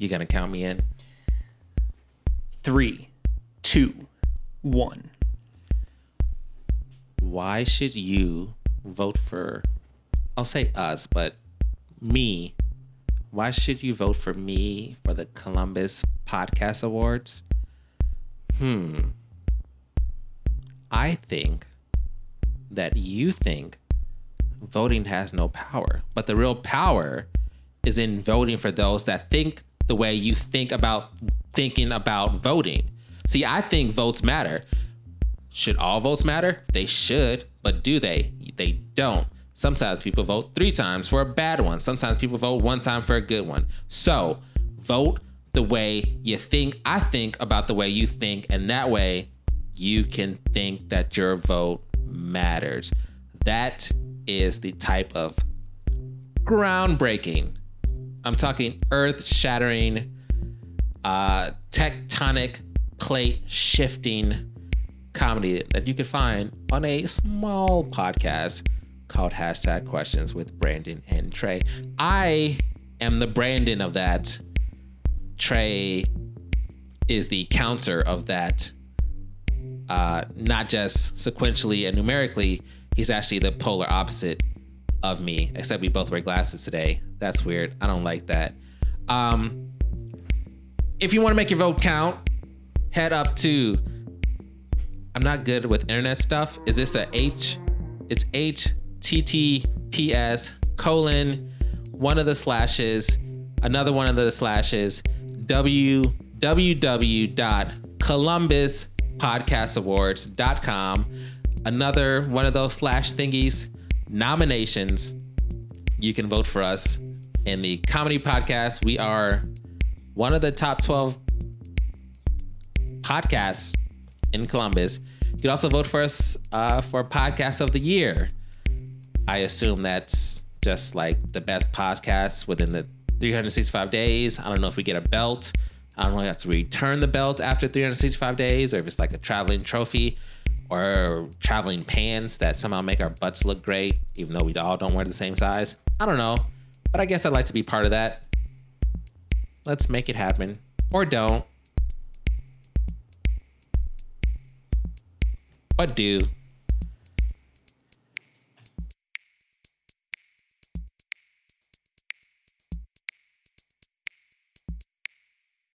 You gonna count me in? Three, two, one. Why should you vote for? I'll say us, but me. Why should you vote for me for the Columbus Podcast Awards? Hmm. I think that you think voting has no power, but the real power is in voting for those that think the way you think about thinking about voting. See, I think votes matter. Should all votes matter? They should, but do they? They don't. Sometimes people vote three times for a bad one. Sometimes people vote one time for a good one. So vote the way you think. I think about the way you think, and that way you can think that your vote matters. That is the type of groundbreaking. I'm talking earth shattering, uh, tectonic plate shifting comedy that you can find on a small podcast called Hashtag Questions with Brandon and Trey. I am the Brandon of that. Trey is the counter of that. Uh, not just sequentially and numerically, he's actually the polar opposite of me, except we both wear glasses today. That's weird. I don't like that. Um, if you want to make your vote count, head up to. I'm not good with internet stuff. Is this a H? It's HTTPS colon one of the slashes, another one of the slashes, www.columbuspodcastawards.com. Another one of those slash thingies, nominations. You can vote for us in the comedy podcast. We are one of the top 12 podcasts in Columbus. You can also vote for us uh, for podcast of the year. I assume that's just like the best podcasts within the 365 days. I don't know if we get a belt. I don't know if we have to return the belt after 365 days or if it's like a traveling trophy or traveling pants that somehow make our butts look great, even though we all don't wear the same size. I don't know. But I guess I'd like to be part of that. Let's make it happen. Or don't. But do.